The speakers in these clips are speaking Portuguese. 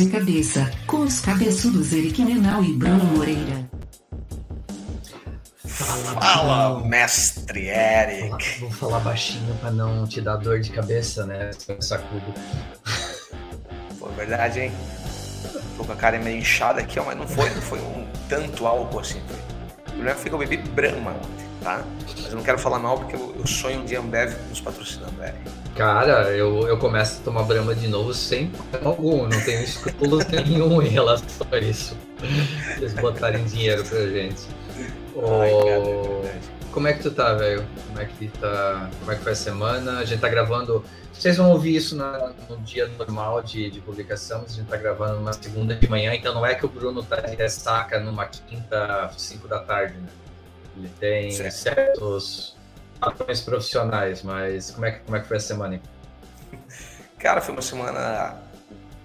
de cabeça, com os cabeçudos Eric Menal e Bruno Moreira. Fala, Fala mestre Eric. Vou falar baixinho para não te dar dor de cabeça, né? Sacudo. Pô, verdade, hein? Tô com a cara meio inchada aqui, ó, mas não foi, não foi um tanto álcool assim. O problema foi que eu bebi Brahma ontem tá? Mas eu não quero falar mal porque eu, eu sonho um dia Ambev nos patrocinando, é. Cara, eu, eu começo a tomar Brahma de novo sem problema algum, não tenho escrúpulos nenhum em relação a isso. Eles botarem dinheiro pra gente. Ai, oh, cara, é como é que tu tá, velho? Como é que tá? Como é que foi a semana? A gente tá gravando. Vocês vão ouvir isso na, no dia normal de, de publicação, a gente tá gravando numa segunda de manhã, então não é que o Bruno tá de ressaca numa quinta, cinco da tarde, né? Ele tem certo. certos padrões profissionais, mas como é, que, como é que foi a semana? Cara, foi uma semana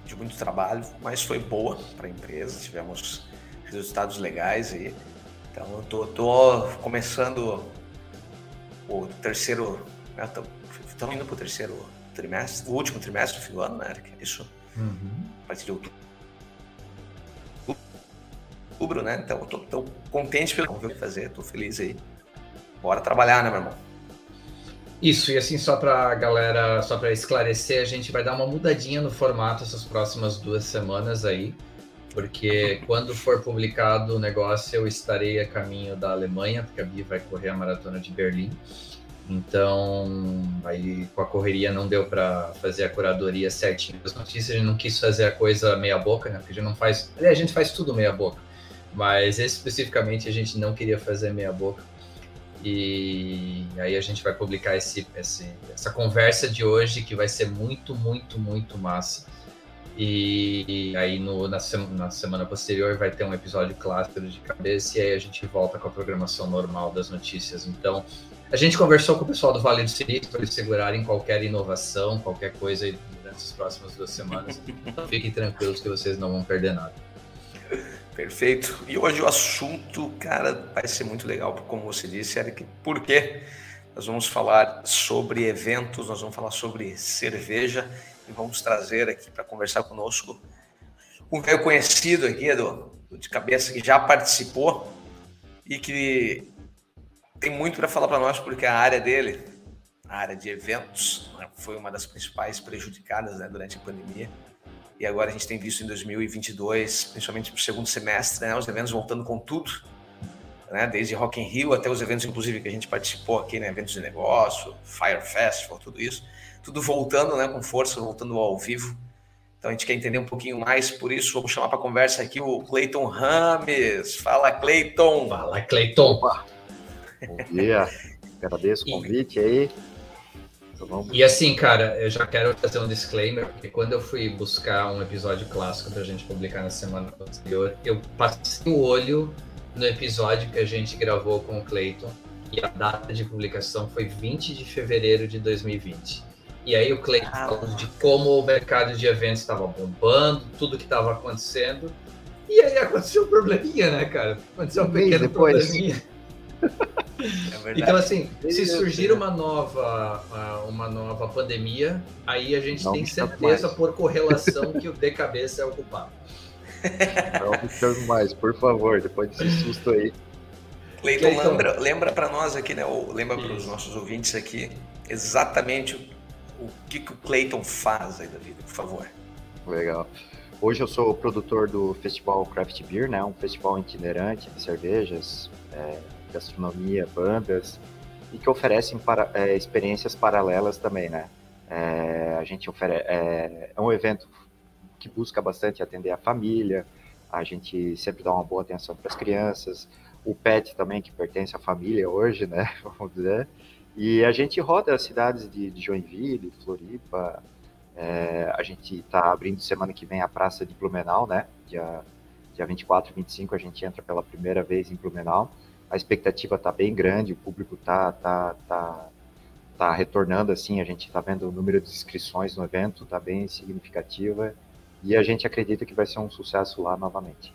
de muito trabalho, mas foi boa para a empresa. Tivemos resultados legais aí. Então eu tô, tô começando o terceiro. Estamos indo para o terceiro trimestre, o último trimestre do fim do ano, né, Eric? Isso. Uhum. A partir de outubro outubro, né? Então eu tô, tô contente pelo que fazer, tô feliz aí. Bora trabalhar, né, meu irmão? Isso, e assim, só pra galera, só para esclarecer, a gente vai dar uma mudadinha no formato essas próximas duas semanas aí, porque quando for publicado o negócio eu estarei a caminho da Alemanha, porque a Bia vai correr a maratona de Berlim. Então, aí com a correria não deu para fazer a curadoria certinho das notícias, a gente não quis fazer a coisa meia boca, né? Porque a gente não faz, aliás, a gente faz tudo meia boca. Mas especificamente a gente não queria fazer meia boca. E aí a gente vai publicar esse, esse, essa conversa de hoje que vai ser muito, muito, muito massa. E, aí no, na, na, semana posterior vai ter um episódio clássico de cabeça e aí a gente volta com a programação normal das notícias. Então, a gente conversou com o pessoal do Vale do Silício para eles segurarem qualquer inovação, qualquer coisa durante as próximas duas semanas. Então fiquem tranquilos que vocês não vão perder nada. Perfeito. E hoje o assunto, cara, vai ser muito legal, como você disse, Eric, porque nós vamos falar sobre eventos, nós vamos falar sobre cerveja e vamos trazer aqui para conversar conosco um velho conhecido aqui do, de cabeça que já participou e que tem muito para falar para nós porque a área dele, a área de eventos, né, foi uma das principais prejudicadas né, durante a pandemia. E agora a gente tem visto em 2022, principalmente no segundo semestre, né, os eventos voltando com tudo, né, desde Rock in Rio até os eventos, inclusive, que a gente participou aqui, né, eventos de negócio, Fire Festival, tudo isso, tudo voltando né, com força, voltando ao vivo. Então a gente quer entender um pouquinho mais, por isso vamos chamar para conversa aqui o Cleiton Rames. Fala, Cleiton! Fala, Cleiton! Bom dia, agradeço o convite aí. Então, e assim, cara, eu já quero fazer um disclaimer, porque quando eu fui buscar um episódio clássico pra gente publicar na semana posterior, eu passei o olho no episódio que a gente gravou com o Clayton, e a data de publicação foi 20 de fevereiro de 2020. E aí o Clayton ah, falando de como o mercado de eventos estava bombando, tudo que estava acontecendo. E aí aconteceu um probleminha, né, cara? Aconteceu um pequeno depois. probleminha. É então, assim, se surgir uma nova, uma nova pandemia, aí a gente não tem certeza por correlação que o de cabeça é o culpado. Não me mais, por favor, depois desse susto aí. Cleiton, lembra, lembra para nós aqui, né? Ou lembra para os nossos ouvintes aqui exatamente o, o que, que o Cleiton faz aí da vida, por favor. Legal. Hoje eu sou produtor do Festival Craft Beer, né? Um festival itinerante de cervejas, é, gastronomia, bandas, e que oferecem para, é, experiências paralelas também, né? É, a gente oferece, é, é um evento que busca bastante atender a família, a gente sempre dá uma boa atenção para as crianças, o pet também, que pertence à família hoje, né, vamos dizer, e a gente roda as cidades de, de Joinville, Floripa, é, a gente está abrindo semana que vem a Praça de Blumenau, né, dia, dia 24 e 25 a gente entra pela primeira vez em Blumenau, a expectativa está bem grande, o público está tá, tá, tá retornando assim, a gente está vendo o número de inscrições no evento, está bem significativa, e a gente acredita que vai ser um sucesso lá novamente.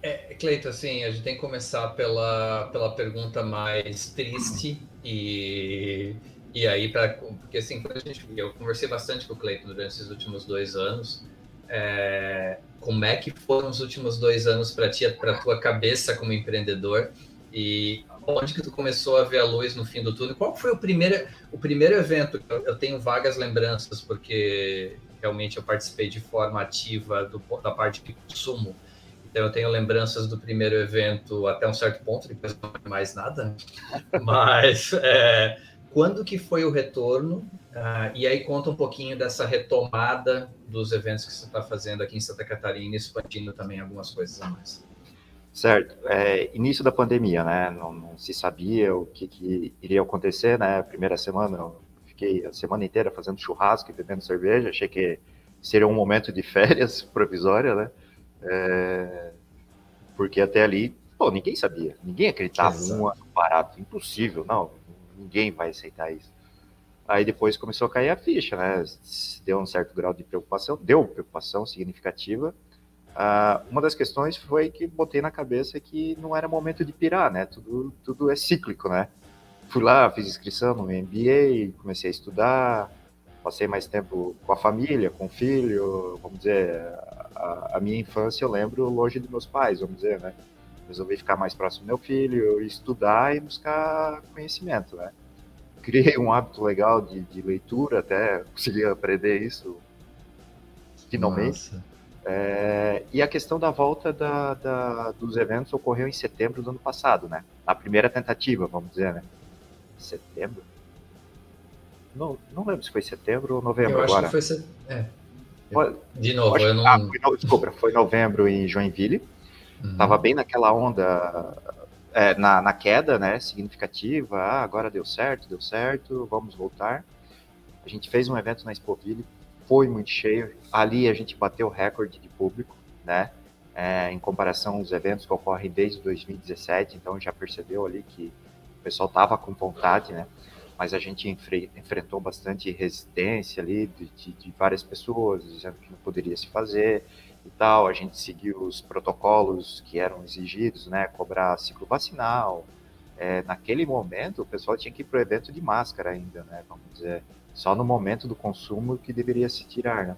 É, Cleito, assim, a gente tem que começar pela, pela pergunta mais triste e, E aí, pra, porque assim, quando a gente, eu conversei bastante com o Cleiton durante esses últimos dois anos, é, como é que foram os últimos dois anos para ti, para tua cabeça como empreendedor e onde que tu começou a ver a luz no fim do túnel? Qual foi o primeiro, o primeiro evento? Eu tenho vagas lembranças porque realmente eu participei de forma ativa do, da parte de consumo. Então eu tenho lembranças do primeiro evento até um certo ponto, depois não é mais nada. Mas é, quando que foi o retorno? Uh, e aí conta um pouquinho dessa retomada dos eventos que você está fazendo aqui em Santa Catarina, expandindo também algumas coisas a mais. Certo. É, início da pandemia, né? Não, não se sabia o que, que, iria acontecer, né? Primeira semana, eu fiquei a semana inteira fazendo churrasco e bebendo cerveja. Achei que seria um momento de férias provisória, né? É, porque até ali, pô, ninguém sabia. Ninguém acreditava Exato. um ano parado. Impossível, não ninguém vai aceitar isso. Aí depois começou a cair a ficha, né? Deu um certo grau de preocupação, deu preocupação significativa. Uh, uma das questões foi que botei na cabeça que não era momento de pirar, né? Tudo, tudo é cíclico, né? Fui lá, fiz inscrição no MBA, comecei a estudar, passei mais tempo com a família, com o filho, vamos dizer, a, a minha infância eu lembro longe dos meus pais, vamos dizer, né? Resolvi ficar mais próximo do meu filho, estudar e buscar conhecimento, né? Criei um hábito legal de, de leitura, até consegui aprender isso finalmente. É, e a questão da volta da, da, dos eventos ocorreu em setembro do ano passado, né? A primeira tentativa, vamos dizer, né? Setembro? Não, não lembro se foi setembro ou novembro eu agora. Acho que foi é. De novo, eu, eu não. Ah, foi, desculpa, foi novembro em Joinville. Uhum. bem naquela onda, é, na, na, queda, né, significativa. Ah, agora deu certo, deu certo, vamos voltar. A gente fez um evento na Expoville, foi muito cheio. Ali a gente bateu o recorde de público, né? É, em comparação aos eventos que ocorrem desde 2017, então já percebeu ali que o pessoal estava com vontade, né? Mas a gente enfre enfrentou bastante resistência ali de, de, de várias pessoas, dizendo que não poderia se fazer e tal, a gente seguiu os protocolos que eram exigidos, né, cobrar ciclo vacinal. É, naquele momento, o pessoal tinha que ir para o evento de máscara ainda, né, vamos dizer, só no momento do consumo que deveria se tirar, né.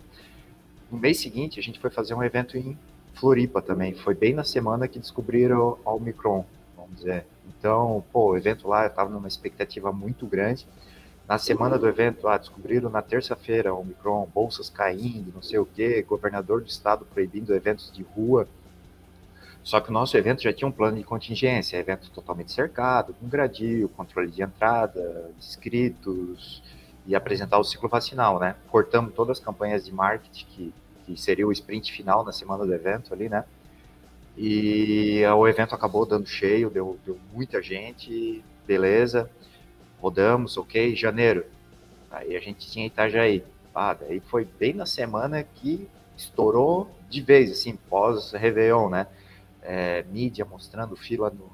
No mês seguinte, a gente foi fazer um evento em Floripa também, foi bem na semana que descobriram o Omicron, vamos dizer. Então, pô, o evento lá, eu estava numa expectativa muito grande, na semana do evento, ah, descobriram na terça-feira o Omicron, bolsas caindo, não sei o quê, governador do estado proibindo eventos de rua. Só que o nosso evento já tinha um plano de contingência, evento totalmente cercado, com gradil, controle de entrada, inscritos e apresentar o ciclo vacinal, né? Cortamos todas as campanhas de marketing que, que seria o sprint final na semana do evento ali, né? E o evento acabou dando cheio, deu, deu muita gente, beleza rodamos, ok, janeiro. Aí a gente tinha Itajaí. Ah, daí foi bem na semana que estourou de vez, assim, pós-Réveillon, né? É, mídia mostrando fila no,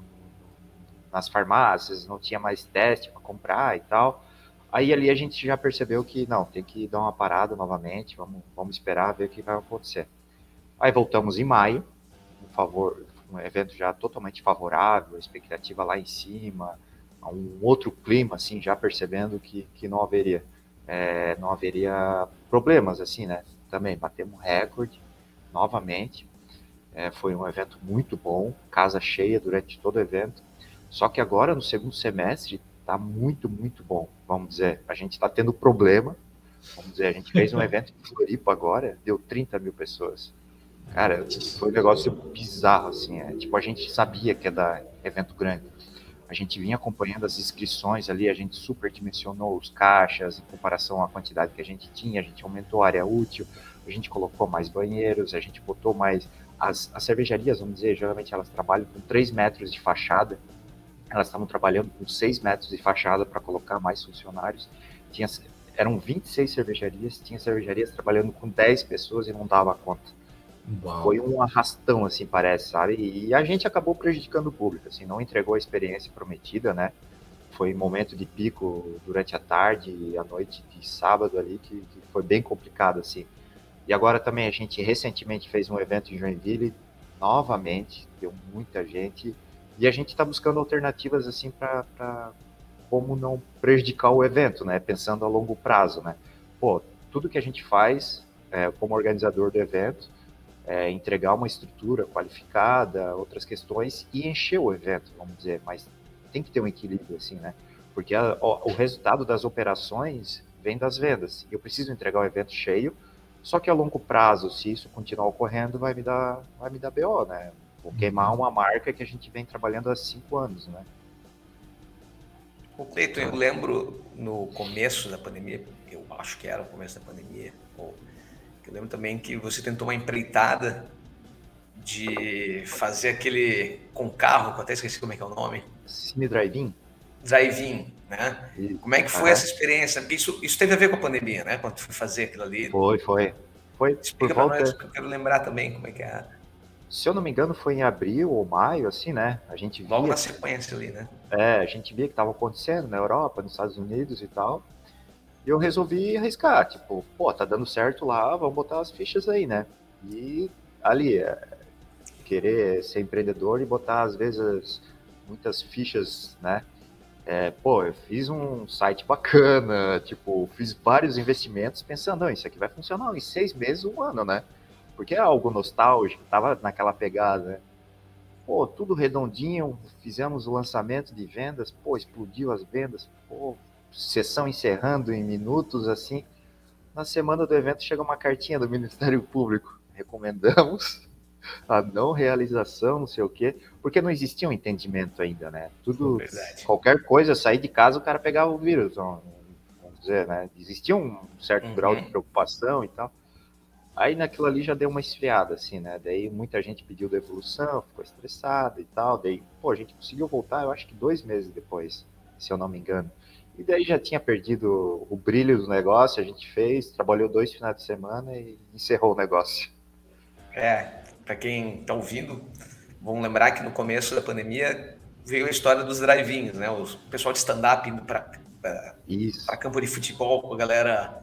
nas farmácias, não tinha mais teste para comprar e tal. Aí ali a gente já percebeu que não, tem que dar uma parada novamente, vamos, vamos esperar ver o que vai acontecer. Aí voltamos em maio, um favor, um evento já totalmente favorável, expectativa lá em cima, a um outro clima, assim, já percebendo que, que não haveria é, não haveria problemas, assim, né? Também batemos recorde novamente. É, foi um evento muito bom, casa cheia durante todo o evento. Só que agora, no segundo semestre, está muito, muito bom. Vamos dizer, a gente está tendo problema. Vamos dizer, a gente fez um evento em Floripa agora, deu 30 mil pessoas. Cara, foi um negócio bizarro, assim. É, tipo, a gente sabia que ia dar evento grande a gente vinha acompanhando as inscrições ali, a gente superdimensionou os caixas em comparação à quantidade que a gente tinha, a gente aumentou a área útil, a gente colocou mais banheiros, a gente botou mais. As, as cervejarias, vamos dizer, geralmente elas trabalham com 3 metros de fachada, elas estavam trabalhando com 6 metros de fachada para colocar mais funcionários. Tinha, eram 26 cervejarias, tinha cervejarias trabalhando com 10 pessoas e não dava conta. Uau. Foi um arrastão, assim, parece, sabe? E a gente acabou prejudicando o público, assim, não entregou a experiência prometida, né? Foi momento de pico durante a tarde e a noite de sábado ali, que, que foi bem complicado, assim. E agora também a gente recentemente fez um evento em Joinville, novamente, deu muita gente, e a gente está buscando alternativas, assim, para como não prejudicar o evento, né? Pensando a longo prazo, né? Pô, tudo que a gente faz é, como organizador do evento é entregar uma estrutura qualificada, outras questões e encher o evento, vamos dizer, mas tem que ter um equilíbrio assim, né? Porque a, o, o resultado das operações vem das vendas. Eu preciso entregar o evento cheio, só que a longo prazo, se isso continuar ocorrendo, vai me dar, vai me dar BO, né? Vou queimar uhum. uma marca que a gente vem trabalhando há cinco anos, né? O Cleiton, eu lembro no começo da pandemia, eu acho que era o começo da pandemia, ou, eu lembro também que você tentou uma empreitada de fazer aquele com carro, que eu até esqueci como é que é o nome. Cine Drive-In? Drive-In, né? E, como é que foi essa experiência? Porque isso, isso teve a ver com a pandemia, né? Quando tu foi fazer aquilo ali. Foi, foi. Foi Explica por volta... nós, eu quero lembrar também como é que é. Se eu não me engano, foi em abril ou maio, assim, né? A gente via... Logo na sequência ali, né? É, a gente via que estava acontecendo na Europa, nos Estados Unidos e tal. Eu resolvi arriscar, tipo, pô, tá dando certo lá, vamos botar as fichas aí, né? E ali, é, querer ser empreendedor e botar, às vezes, muitas fichas, né? É, pô, eu fiz um site bacana, tipo, fiz vários investimentos pensando, não, isso aqui vai funcionar em seis meses, um ano, né? Porque é algo nostálgico, tava naquela pegada, né? Pô, tudo redondinho, fizemos o lançamento de vendas, pô, explodiu as vendas, pô, sessão encerrando em minutos, assim. Na semana do evento chega uma cartinha do Ministério Público, recomendamos a não realização, não sei o quê, porque não existia um entendimento ainda, né? Tudo, Verdade. qualquer coisa, sair de casa, o cara pegava o vírus, vamos dizer, né? Existia um certo uhum. grau de preocupação e tal. Aí naquilo ali já deu uma esfriada, assim, né? Daí muita gente pediu devolução, ficou estressada e tal. Daí, pô, a gente conseguiu voltar, eu acho que dois meses depois, se eu não me engano. E daí já tinha perdido o brilho do negócio, a gente fez, trabalhou dois finais de semana e encerrou o negócio. É, para quem está ouvindo, vamos lembrar que no começo da pandemia veio a história dos drive-ins, né? O pessoal de stand-up indo para campo de futebol, com a galera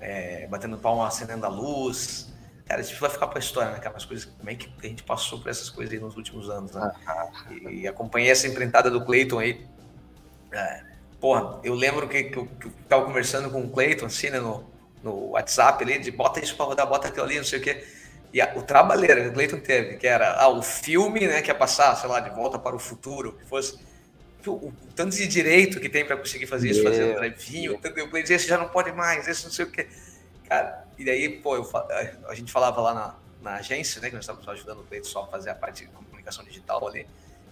é, batendo palma, acendendo a luz. Cara, isso vai ficar para a história, né, cara? As coisas, como é que a gente passou por essas coisas aí nos últimos anos, né? E, e acompanhei essa empreitada do Clayton aí. É, porra, eu lembro que, que, eu, que eu tava conversando com o Clayton, assim, né, no, no WhatsApp ali, de bota isso para rodar, bota aquilo ali, não sei o quê. E a, o trabalheiro que o Clayton teve, que era ah, o filme, né, que ia passar, sei lá, de volta para o futuro, que fosse o, o tanto de direito que tem para conseguir fazer isso, fazer um drive-in, o Clayton dizia, esse já não pode mais, esse não sei o quê. Cara, e daí, pô, eu, a gente falava lá na, na agência, né, que nós estávamos ajudando o Cleiton só a fazer a parte de comunicação digital ali,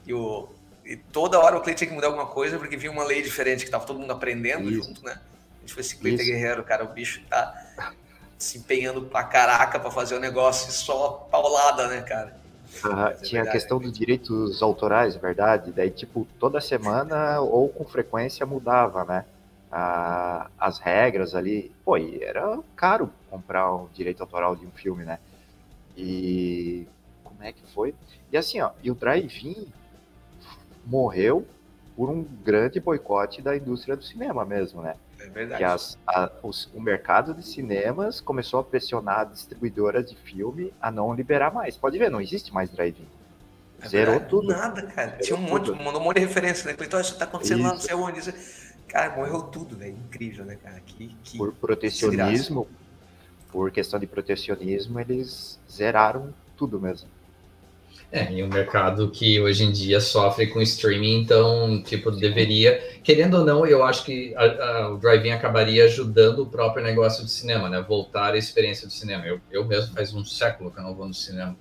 e, o, e toda hora o Cleiton tinha que mudar alguma coisa, porque vinha uma lei diferente, que estava todo mundo aprendendo isso. junto, né? A gente foi esse Cleiton Guerreiro, cara, o bicho tá se empenhando pra caraca pra fazer o negócio só paulada, né, cara? Ah, tinha a questão dos direitos autorais, verdade. Daí, tipo, toda semana ou com frequência mudava, né? Ah, as regras ali. Pô, e era caro comprar o direito autoral de um filme, né? E como é que foi? E assim, ó, e o drive-in morreu por um grande boicote da indústria do cinema mesmo, né? É verdade. Que as, a, os, o mercado de cinemas começou a pressionar distribuidoras de filme a não liberar mais. Pode ver, não existe mais drive-in. É Zerou verdade. tudo. Nada, cara. Zerou Tinha um monte, um monte de referência, né? Então, isso tá acontecendo isso. lá, não sei onde. Cara, morreu tudo, velho. Incrível, né, cara? Que, que por protecionismo, por questão de protecionismo, eles zeraram tudo mesmo. É, e um mercado que hoje em dia sofre com streaming, então, tipo, deveria, querendo ou não, eu acho que a, a, o drive-in acabaria ajudando o próprio negócio de cinema, né? Voltar à experiência do cinema. Eu, eu mesmo faz um século que eu não vou no cinema.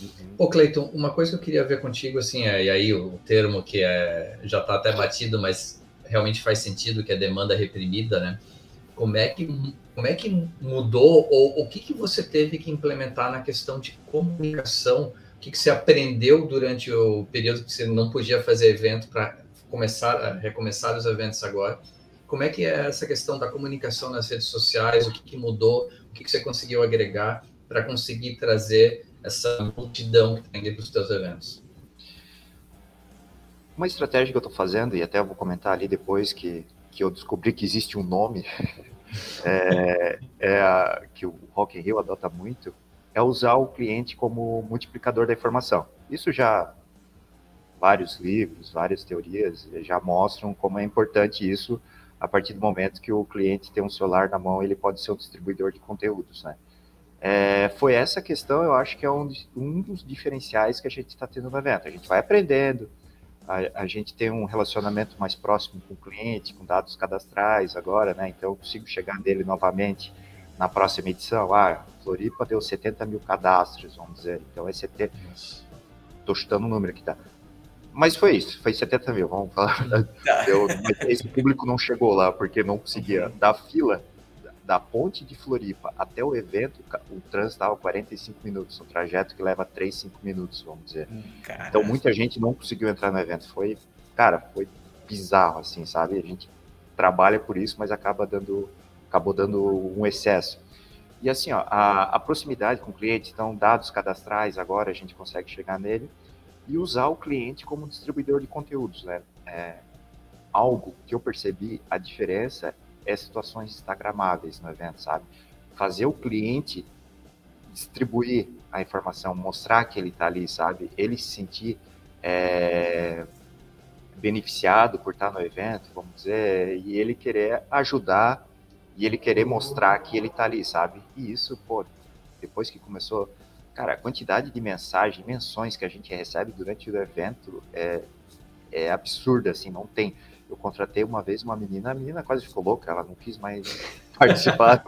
Uhum. Ô, Cleiton, uma coisa que eu queria ver contigo, assim, é, e aí o termo que é, já está até batido, mas realmente faz sentido, que é demanda reprimida, né? Como é que, como é que mudou, ou o que, que você teve que implementar na questão de comunicação que, que você aprendeu durante o período que você não podia fazer evento para começar recomeçar os eventos agora? Como é que é essa questão da comunicação nas redes sociais? O que, que mudou? O que, que você conseguiu agregar para conseguir trazer essa multidão que tem para os seus eventos? Uma estratégia que eu estou fazendo, e até eu vou comentar ali depois que, que eu descobri que existe um nome, é, é a, que o Rock in Rio adota muito, é usar o cliente como multiplicador da informação. Isso já vários livros, várias teorias já mostram como é importante isso a partir do momento que o cliente tem um celular na mão, ele pode ser um distribuidor de conteúdos, né? É, foi essa questão, eu acho que é um, um dos diferenciais que a gente está tendo no evento. A gente vai aprendendo, a, a, gente tem um relacionamento mais próximo com o cliente, com dados cadastrais agora, né? Então eu consigo chegar nele novamente na próxima edição. Ah, Floripa deu 70 mil cadastros, vamos dizer. Então é 70. Estou chutando o um número aqui, tá? Mas foi isso, foi 70 mil, vamos falar. Tá. Deu, esse público não chegou lá porque não conseguia. Da fila, da ponte de Floripa até o evento, o trânsito estava 45 minutos, um trajeto que leva 3, 5 minutos, vamos dizer. Hum, então muita gente não conseguiu entrar no evento. Foi, cara, foi bizarro, assim, sabe? A gente trabalha por isso, mas acaba dando, acabou dando um excesso. E assim, ó, a, a proximidade com o cliente, então dados cadastrais agora a gente consegue chegar nele e usar o cliente como distribuidor de conteúdos, né? É, algo que eu percebi a diferença é situações instagramáveis no evento, sabe? Fazer o cliente distribuir a informação, mostrar que ele está ali, sabe? Ele se sentir é, beneficiado por estar no evento, vamos dizer, e ele querer ajudar e ele querer mostrar que ele está ali, sabe? E isso, pô, depois que começou, cara, a quantidade de mensagens, menções que a gente recebe durante o evento é, é absurda, assim, não tem. Eu contratei uma vez uma menina, a menina quase ficou louca, ela não quis mais participar.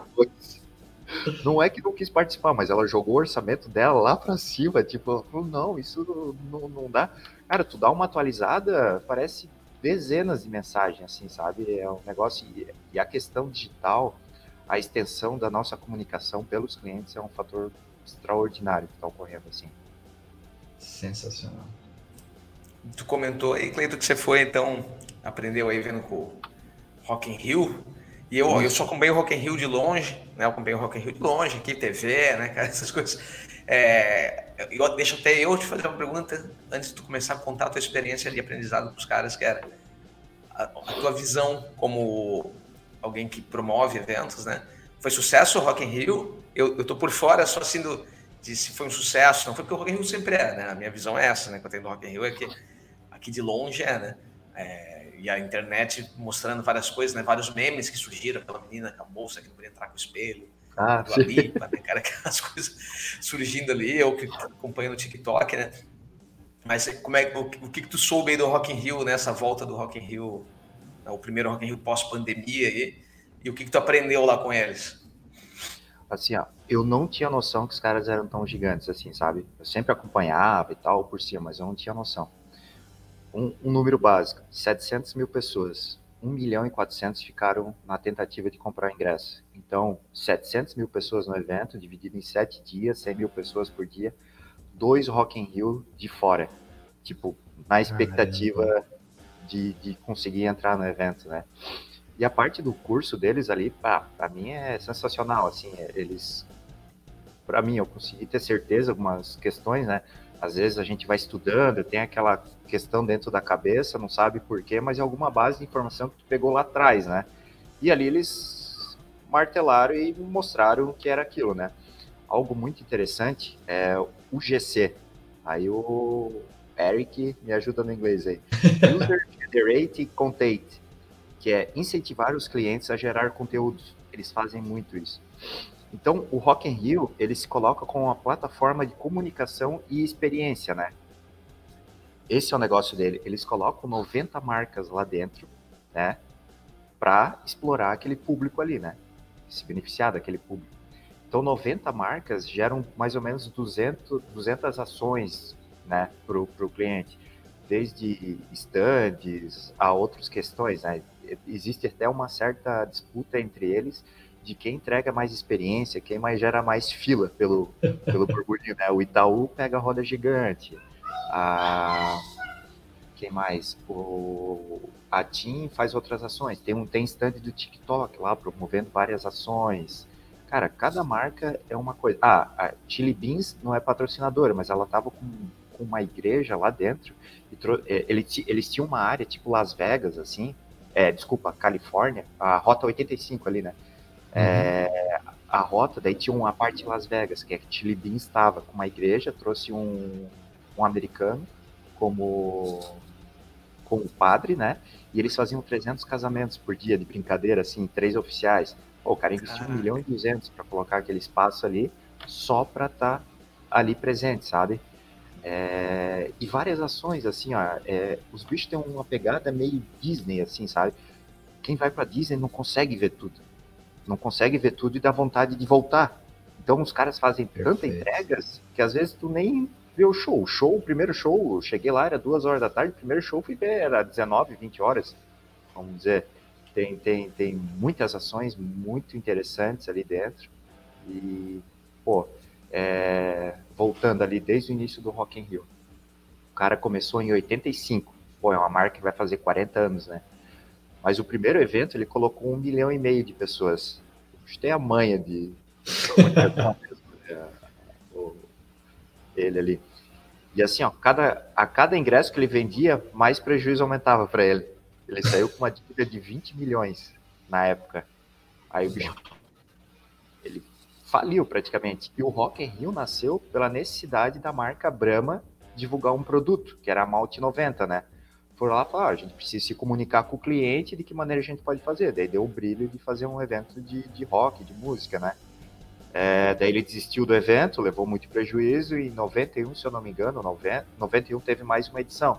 não é que não quis participar, mas ela jogou o orçamento dela lá pra cima, tipo, não, isso não, não dá. Cara, tu dá uma atualizada, parece dezenas de mensagens, assim, sabe? É um negócio. E a questão digital, a extensão da nossa comunicação pelos clientes é um fator extraordinário que está ocorrendo, assim. Sensacional. Tu comentou aí, Cleiton, que você foi, então, aprendeu aí vendo com o Rock in Rio. E eu, eu só acompanhei o Rock in Rio de longe, né? Eu acompanhei o Rock in Rio de longe, aqui, TV, né, cara? Essas coisas. É, eu, deixa até eu te fazer uma pergunta antes de tu começar a contar a tua experiência de aprendizado com os caras, que era a, a, tua visão como alguém que promove eventos, né? Foi sucesso o Rock in Rio? Eu, eu tô por fora só assim do, de se foi um sucesso, não foi porque o Rock in Rio sempre é, né? A minha visão é essa, né? Quando eu tenho do Rock in Rio é que aqui de longe é, né? É, e a internet mostrando várias coisas, né? Vários memes que surgiram, aquela menina com a bolsa que não podia entrar com o espelho, ah, do Alipa, né, cara? Aquelas coisas surgindo ali, eu que acompanho no TikTok, né? Mas como é, o, o que, que tu soube aí do Rock in Rio, nessa volta do Rock in Rio, né, o primeiro Rock in Rio pós-pandemia, e, e o que, que tu aprendeu lá com eles? Assim, ó, eu não tinha noção que os caras eram tão gigantes assim, sabe? Eu sempre acompanhava e tal por cima, mas eu não tinha noção um, um número básico, 700 mil pessoas, 1 milhão e 400 ficaram na tentativa de comprar ingresso. Então, 700 mil pessoas no evento, dividido em 7 dias, 100 mil pessoas por dia, dois Rock in Rio de fora. Tipo, na expectativa de, de conseguir entrar no evento, né? E a parte do curso deles ali, para mim é sensacional, assim, eles... Para mim, eu consegui ter certeza algumas questões, né? Às vezes a gente vai estudando, tem aquela questão dentro da cabeça, não sabe porquê, mas é alguma base de informação que tu pegou lá atrás, né? E ali eles martelaram e mostraram o que era aquilo, né? Algo muito interessante é o GC. Aí o Eric me ajuda no inglês aí. User Generate Content, que é incentivar os clientes a gerar conteúdos. Eles fazem muito isso. Então, o Rock in Rio, ele se coloca como uma plataforma de comunicação e experiência, né? Esse é o negócio dele. Eles colocam 90 marcas lá dentro, né? Para explorar aquele público ali, né? Se beneficiar daquele público. Então, 90 marcas geram mais ou menos 200, 200 ações, né? Para o cliente. Desde stands a outras questões, né? Existe até uma certa disputa entre eles de quem entrega mais experiência, quem mais gera mais fila pelo, pelo burburinho, né? O Itaú pega a roda gigante. A... Quem mais? O... A TIM faz outras ações. Tem um tem stand do TikTok lá, promovendo várias ações. Cara, cada marca é uma coisa. Ah, a Chili Beans não é patrocinadora, mas ela tava com, com uma igreja lá dentro. E tro... É, eles, eles tinham uma área tipo Las Vegas, assim. É, desculpa, Califórnia, a Rota 85 ali, né? É, a rota, daí tinha uma parte em Las Vegas, que é que Chili Bean estava com uma igreja, trouxe um, um americano como, como padre, né? E eles faziam 300 casamentos por dia de brincadeira, assim, três oficiais. O cara investiu um milhão e duzentos para colocar aquele espaço ali só para estar tá ali presente, sabe? É, e várias ações, assim, ó, é, os bichos têm uma pegada meio Disney, assim, sabe? Quem vai para Disney não consegue ver tudo. Não consegue ver tudo e dá vontade de voltar. Então os caras fazem tantas tanta entregas que às vezes tu nem vê o show. O show, o primeiro show, eu cheguei lá, era duas horas da tarde, o primeiro show fui ver, era 19, 20 horas, vamos dizer. Tem, tem, tem muitas ações muito interessantes ali dentro. E, pô, é, voltando ali desde o início do Rock in Rio. O cara começou em 85. Pô, é uma marca que vai fazer 40 anos, né? Mas o primeiro evento ele colocou um milhão e meio de pessoas. Tem a manha de ele ali. E assim, ó, cada, a cada ingresso que ele vendia, mais prejuízo aumentava para ele. Ele saiu com uma dívida de 20 milhões na época. Aí o bicho ele faliu praticamente. E o Rock in Rio nasceu pela necessidade da marca Brahma divulgar um produto, que era a Malte 90, né? Foram lá e falaram, ah, a gente precisa se comunicar com o cliente de que maneira a gente pode fazer. Daí deu o brilho de fazer um evento de, de rock, de música, né? É, daí ele desistiu do evento, levou muito prejuízo e em 91, se eu não me engano, 90, 91 teve mais uma edição.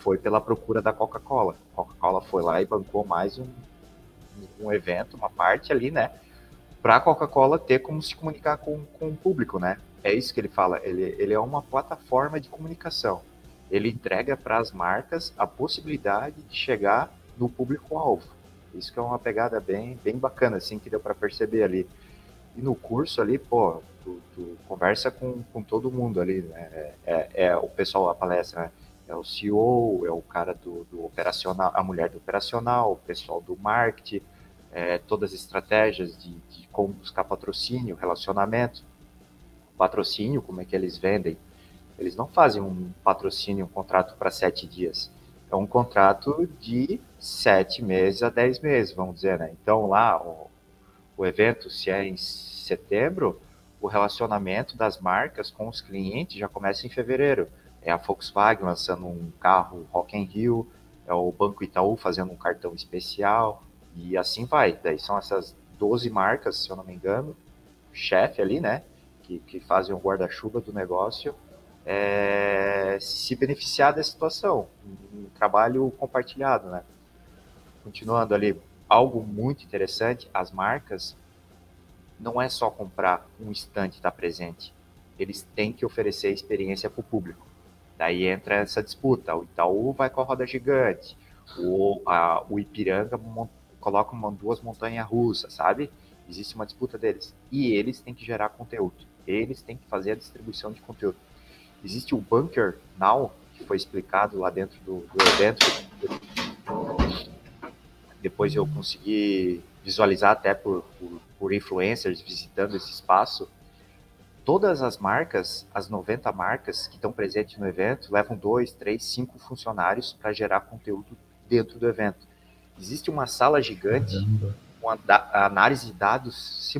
Foi pela procura da Coca-Cola. Coca-Cola foi lá e bancou mais um, um evento, uma parte ali, né? Para a Coca-Cola ter como se comunicar com, com o público, né? É isso que ele fala. Ele, ele é uma plataforma de comunicação. Ele entrega para as marcas a possibilidade de chegar no público-alvo. Isso que é uma pegada bem, bem bacana, assim, que deu para perceber ali. E no curso ali, pô, tu, tu conversa com, com todo mundo ali, né? É, é, é o pessoal da palestra, né? É o CEO, é o cara do, do, operacional, a mulher do operacional, o pessoal do marketing, é, todas as estratégias de, de como buscar patrocínio, relacionamento. Patrocínio, como é que eles vendem? Eles não fazem um patrocínio, um contrato para sete dias. É um contrato de sete meses a dez meses, vamos dizer, né? Então lá, o evento, se é em setembro, o relacionamento das marcas com os clientes já começa em fevereiro. É a Volkswagen lançando um carro Rock in Rio, é o Banco Itaú fazendo um cartão especial, e assim vai. Daí são essas 12 marcas, se eu não me engano, chefe ali, né, que, que fazem o guarda-chuva do negócio, é, se beneficiar da situação. Um, trabalho compartilhado, né. Continuando ali, algo muito interessante, as marcas não é só comprar um estante estar presente, eles têm que oferecer experiência para o público. Daí entra essa disputa. O Itaú vai com a roda gigante, o, a, o Ipiranga coloca uma, duas montanhas russas, sabe? Existe uma disputa deles. E eles têm que gerar conteúdo. Eles têm que fazer a distribuição de conteúdo. Existe o Bunker Now, que foi explicado lá dentro do, do evento, depois eu consegui visualizar até por, por, por influencers visitando esse espaço, todas as marcas, as 90 marcas que estão presentes no evento, levam dois, três, cinco funcionários para gerar conteúdo dentro do evento. Existe uma sala gigante, uma análise de dados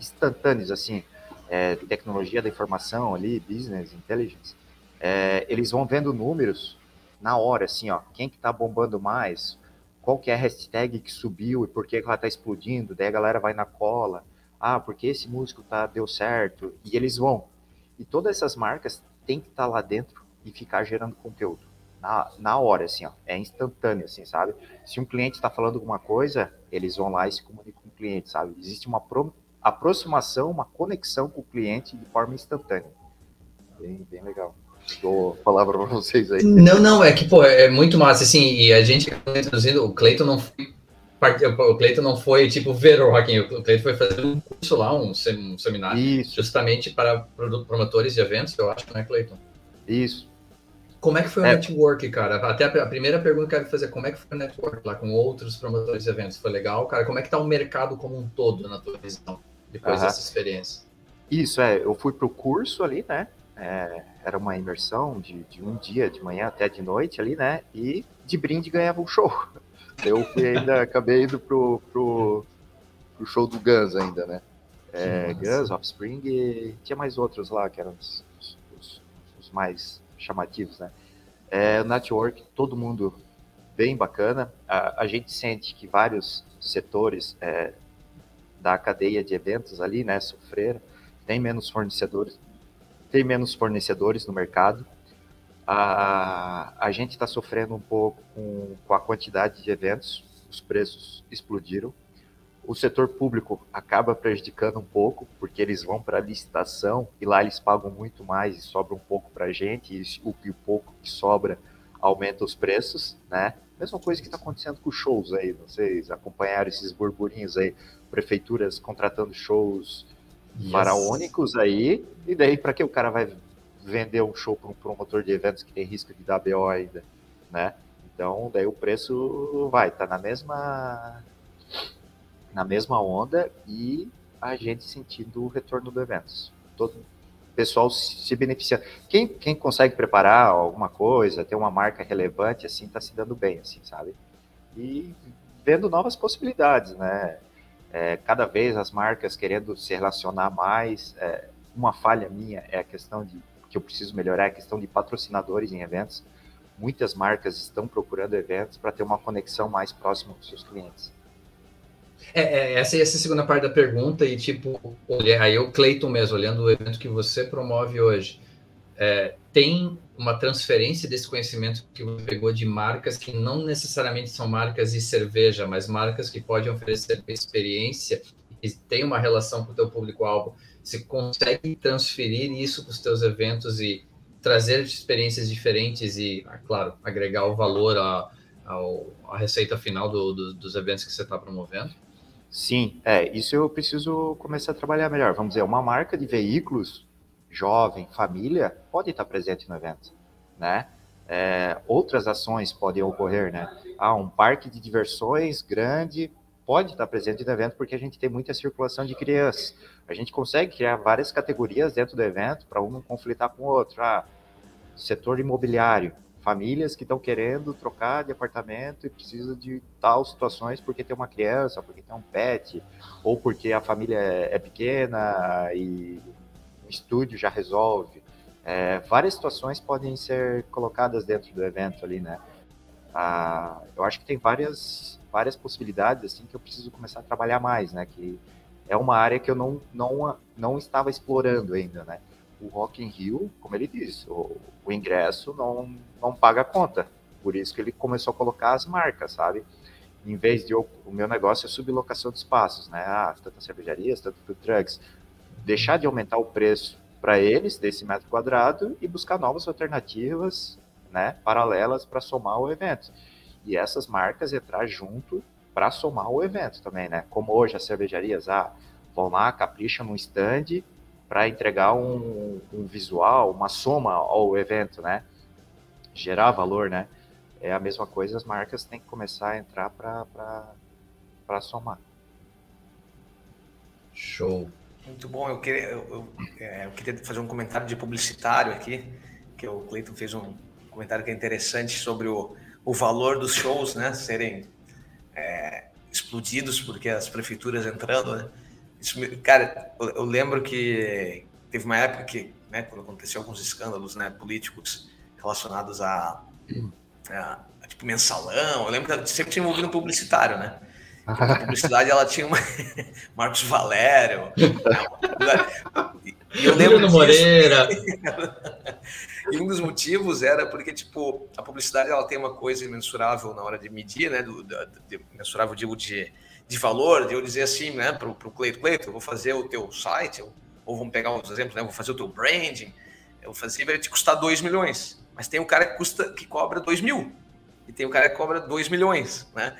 instantâneos, assim, é, tecnologia da informação ali, business, intelligence. É, eles vão vendo números na hora, assim, ó, quem que está bombando mais, qual que é a hashtag que subiu e por que ela está explodindo, daí a galera vai na cola, ah, porque esse músico tá, deu certo, e eles vão. E todas essas marcas têm que estar tá lá dentro e ficar gerando conteúdo. Na, na hora, assim, ó, é instantâneo, assim, sabe? Se um cliente está falando alguma coisa, eles vão lá e se comunicam com o cliente, sabe? Existe uma pro, aproximação, uma conexão com o cliente de forma instantânea. Bem, bem legal dou a palavra para vocês aí. Não, não, é que, pô, é muito massa, assim, e a gente introduzindo, o Cleiton não foi, o Cleiton não foi, tipo, ver o Rock o Cleiton foi fazer um curso lá, um, um seminário, Isso. justamente para promotores de eventos, eu acho, né, Cleiton? Isso. Como é que foi o é. network, cara? Até a, primeira pergunta que eu quero fazer, como é que foi o network lá com outros promotores de eventos? Foi legal, cara? Como é que tá o mercado como um todo, na tua visão, depois dessa experiência? Isso, é, eu fui pro curso ali, né, é, era uma imersão de, de, um dia, de manhã até de noite ali, né? E de brinde ganhava um show. Eu fui ainda, acabei indo pro, pro, pro show do Guns ainda, né? É, Guns, Offspring e tinha mais outros lá que eram os, os, os mais chamativos, né? É, network, todo mundo bem bacana. A, a gente sente que vários setores é, da cadeia de eventos ali, né, sofreram, tem menos fornecedores, tem menos fornecedores no mercado. A, a gente está sofrendo um pouco com, com a quantidade de eventos, os preços explodiram. O setor público acaba prejudicando um pouco, porque eles vão para a licitação e lá eles pagam muito mais e sobra um pouco para a gente, e o, e o pouco que sobra aumenta os preços, né? Mesma coisa que está acontecendo com shows aí, vocês acompanharam esses burburinhos aí, prefeituras contratando shows yes. faraônicos aí, e daí para que o cara vai vender um show para um promotor de eventos que tem risco de dar BO ainda, né? Então, daí o preço vai, tá na mesma na mesma onda e a gente sentindo o retorno do eventos. Todo pessoal se beneficiando. Quem, quem consegue preparar alguma coisa, ter uma marca relevante, assim, tá se dando bem, assim, sabe? E vendo novas possibilidades, né? É, cada vez as marcas querendo se relacionar mais. É, uma falha minha é a questão de que eu preciso melhorar, é a questão de patrocinadores em eventos muitas marcas estão procurando eventos para ter uma conexão mais próxima com seus clientes. É, é, essa, essa é a segunda parte da pergunta, e tipo, aí o Cleiton mesmo, olhando o evento que você promove hoje, é, tem uma transferência desse conhecimento que você pegou de marcas que não necessariamente são marcas de cerveja, mas marcas que podem oferecer experiência e tem uma relação com o teu público-alvo. Você consegue transferir isso para os teus eventos e trazer experiências diferentes e, ah, claro, agregar o valor à, à receita final do, do, dos eventos que você está promovendo? Sim, é, isso eu preciso começar a trabalhar melhor. Vamos dizer, uma marca de veículos, jovem, família, pode estar presente no evento, né? É, outras ações podem ocorrer, né? Ah, um parque de diversões grande pode estar presente no evento porque a gente tem muita circulação de crianças. A gente consegue criar várias categorias dentro do evento para um conflitar com o outro. Ah, setor imobiliário, famílias que estão querendo trocar de apartamento e precisam de tal situações porque tem uma criança, porque tem um pet, ou porque a família é, é pequena e o estúdio já resolve. É, várias situações podem ser colocadas dentro do evento ali, né? Ah, eu acho que tem várias, várias possibilidades assim que eu preciso começar a trabalhar mais, né? Que é uma área que eu não, não, não estava explorando ainda, né? o Rock in Rio, como ele disse, o, o ingresso não, não paga a conta. Por isso que ele começou a colocar as marcas, sabe? Em vez de eu, o meu negócio é sublocação de espaços, né? Ah, tantas cervejarias, tanto food trucks. Deixar de aumentar o preço para eles desse metro quadrado e buscar novas alternativas, né, paralelas para somar o evento. E essas marcas entrar junto para somar o evento também, né? Como hoje as cervejarias, ah, vão lá, capricham no stand para entregar um, um, visual, uma soma ao evento, né? Gerar valor, né? É a mesma coisa, as marcas têm que começar a entrar para somar. Show. Muito bom. Eu queria, eu, eu, é, eu, queria fazer um comentário de publicitário aqui, que o Cleiton fez um comentário que é interessante sobre o, o valor dos shows, né? Serem é, explodidos porque as prefeituras entrando, né? Isso, cara, eu, eu, lembro que teve uma época que, né, quando aconteceu alguns escândalos, né, políticos relacionados a, a, a tipo mensalão, eu lembro que sempre tinha envolvido um publicitário, né? A publicidade ela tinha uma Marcos Valério. e eu lembro Bruno Moreira. e um dos motivos era porque tipo a publicidade ela tem uma coisa imensurável na hora de medir, né? Do, do, de, mensurável digo de de valor, de eu dizer assim, né, para o Cleito, Cleito, eu vou fazer o teu site, ou, ou vamos pegar outros exemplos, né, eu vou fazer o teu branding, eu vou fazer, vai te custar 2 milhões, mas tem um cara que custa, que cobra 2 mil, e tem um cara que cobra 2 milhões, né,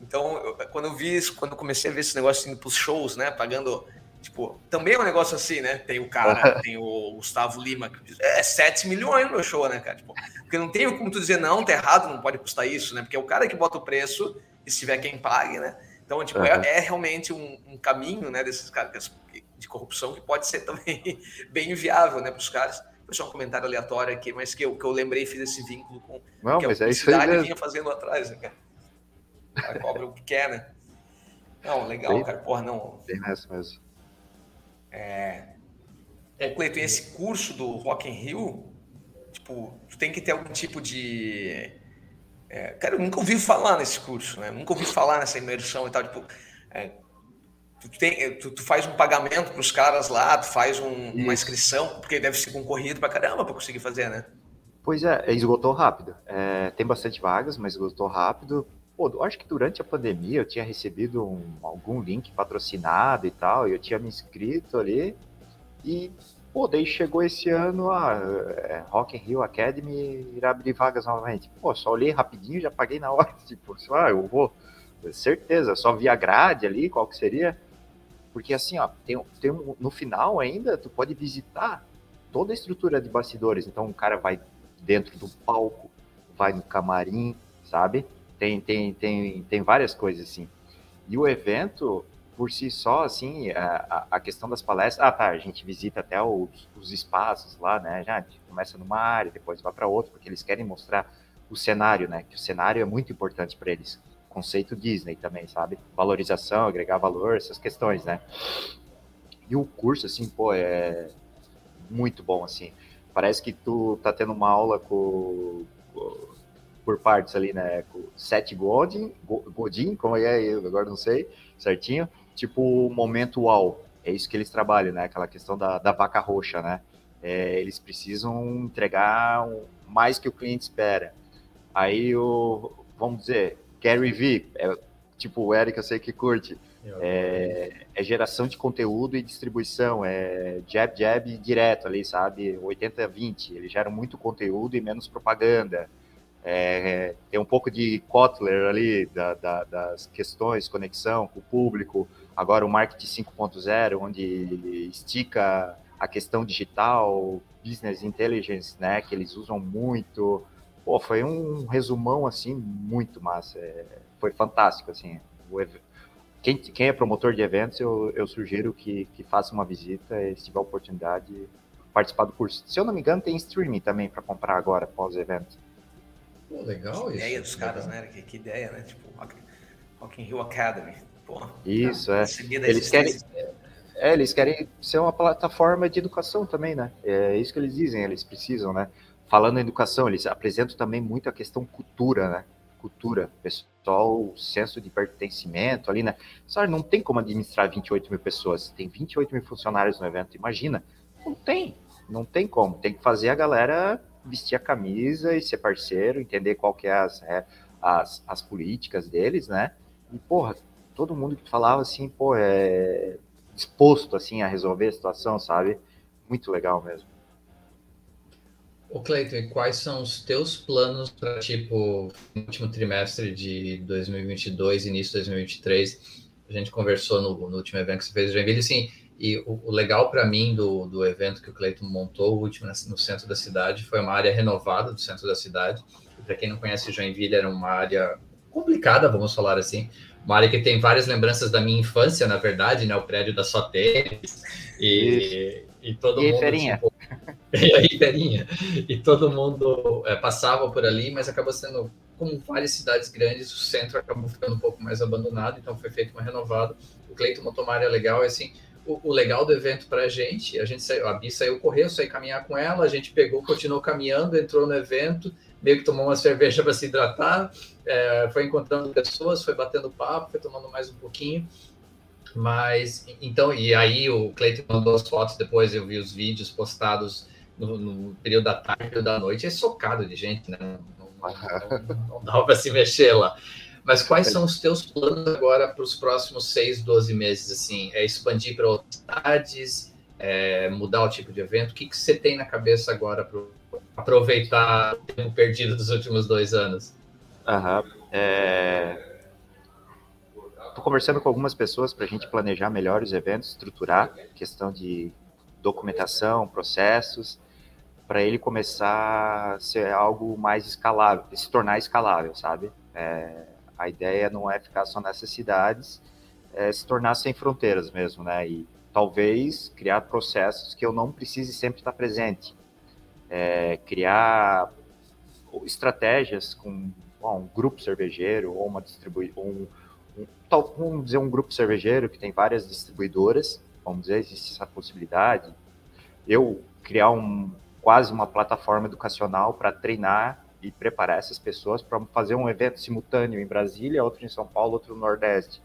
então, eu, quando eu vi isso, quando eu comecei a ver esse negócio indo para os shows, né, pagando, tipo, também é um negócio assim, né, tem o cara, tem o Gustavo Lima, que diz, é 7 milhões no meu show, né, cara, tipo, porque não tem como tu dizer, não, tá errado, não pode custar isso, né, porque é o cara que bota o preço, e se tiver quem pague, né, então, tipo, uhum. é, é, realmente um, um, caminho, né, desses caras de corrupção que pode ser também bem inviável, né, para os caras. Foi só um comentário aleatório aqui, mas que eu, que eu lembrei fiz esse vínculo com Não, que mas a publicidade é vinha fazendo atrás, né, cara? A cobra o que quer, né? Não, legal, Sim. cara. Porra, não. Tem nessa mesmo. É. É, Cleiton, esse curso do Rock in Rio, tipo, tu tem que ter algum tipo de. É, cara, eu nunca ouvi falar nesse curso, né? Nunca ouvi falar nessa imersão e tal. Tipo, é, tu, tem, tu, tu, faz um pagamento para os caras lá, tu faz um, uma inscrição, porque deve ser concorrido para caramba para conseguir fazer, né? Pois é, esgotou rápido. É, tem bastante vagas, mas esgotou rápido. Pô, eu acho que durante a pandemia eu tinha recebido um, algum link patrocinado e tal, e eu tinha me inscrito ali. E, pô, daí chegou esse ano a é, Rock in Rio Academy irá abrir vagas novamente. Pô, só olhei rapidinho já paguei na hora. Tipo, ah, eu vou. Certeza, só vi a grade ali, qual que seria. Porque assim, ó, tem, tem no final ainda, tu pode visitar toda a estrutura de bastidores. Então o cara vai dentro do palco, vai no camarim, sabe? Tem, tem, tem, tem várias coisas assim. E o evento, por si só, assim, a, a questão das palestras. Ah, tá, a gente visita até os, os espaços lá, né? Já, começa numa área, depois vai para outra, porque eles querem mostrar o cenário, né? Que o cenário é muito importante para eles. Conceito Disney também, sabe? Valorização, agregar valor, essas questões, né? E o curso, assim, pô, é muito bom, assim. Parece que tu tá tendo uma aula com, com por partes ali, né? Seth Godin, Godin, como é, eu agora não sei certinho. Tipo, o momento uau. É isso que eles trabalham, né? Aquela questão da, da vaca roxa, né? É, eles precisam entregar mais que o cliente espera. Aí, o, vamos dizer, Gary V, é, tipo o Eric, eu sei que curte. É, é, geração de conteúdo e distribuição, é jab, jab direto ali, sabe? 80-20. Eles geram muito conteúdo e menos propaganda. É, tem um pouco de Kotler ali, da, da, das questões, conexão com o público. Agora o marketing 5.0, onde estica a questão digital, business intelligence, né, que eles usam muito. Pô, foi um resumão, assim, muito massa. É, foi fantástico, assim. Quem, quem é promotor de eventos, eu, eu sugiro que, que faça uma visita e, se tiver oportunidade, participar do curso. Se eu não me engano, tem streaming também para comprar agora, pós-evento. Pô, legal que isso. ideia dos caras, legal. né? Que, que, ideia, né? Tipo, Rock, Rock in Rio Academy. Pô, isso, é. Eles querem, é, eles querem ser uma plataforma de educação também, né? É isso que eles dizem, eles precisam, né? Falando em educação, eles apresentam também muito a questão cultura, né? Cultura, pessoal, senso de pertencimento ali, né? Sabe, não tem como administrar 28 mil pessoas, tem 28 mil funcionários no evento, imagina. Não tem, não tem como. Tem que fazer a galera vestir a camisa e ser parceiro, entender qual que é as, é, as, as políticas deles, né? E, porra, todo mundo que falava assim, pô, é disposto, assim, a resolver a situação, sabe? Muito legal mesmo. Ô Cleiton, e quais são os teus planos para, tipo, último trimestre de 2022, início de 2023? A gente conversou no, no último evento que você fez em Joinville, assim, e o, o legal para mim do, do evento que o Cleiton montou, o último no centro da cidade, foi uma área renovada do centro da cidade. Para quem não conhece Joinville, era uma área complicada, vamos falar assim. Uma área que tem várias lembranças da minha infância, na verdade, né? O prédio da Só Tênis. E, e todo e mundo. Ferinha. Tipo, e aí, Ferinha. E todo mundo é, passava por ali, mas acabou sendo, como várias cidades grandes, o centro acabou ficando um pouco mais abandonado, então foi feito uma renovada. O Cleiton montou uma área legal, e assim, o, legal do evento para a gente, a gente saiu, a Bi saiu correr, eu saí caminhar com ela, a gente pegou, continuou caminhando, entrou no evento, meio que tomou uma cerveja para se hidratar, é, foi encontrando pessoas, foi batendo papo, foi tomando mais um pouquinho. Mas, então, e aí o Cleiton mandou as fotos depois, eu vi os vídeos postados no, no período da tarde ou da noite, é socado de gente, né? Não, não, não, não para se mexer lá. Mas quais são os teus planos agora para os próximos 6, 12 meses? Assim, é expandir para outras cidades, é mudar o tipo de evento? O que, que você tem na cabeça agora para aproveitar o tempo perdido dos últimos dois anos? Aham. É... Estou conversando com algumas pessoas para a gente planejar melhor os eventos, estruturar questão de documentação, processos, para ele começar a ser algo mais escalável, se tornar escalável, sabe? É, a ideia não é ficar só nessas cidades, é se tornar sem fronteiras mesmo, né? E talvez criar processos que eu não precise sempre estar presente. É, criar estratégias com bom, um grupo cervejeiro ou uma distribuidora, um, um, vamos dizer um grupo cervejeiro que tem várias distribuidoras, vamos dizer, existe essa possibilidade. Eu criar um, quase uma plataforma educacional para treinar e preparar essas pessoas para fazer um evento simultâneo em Brasília, outro em São Paulo, outro no Nordeste,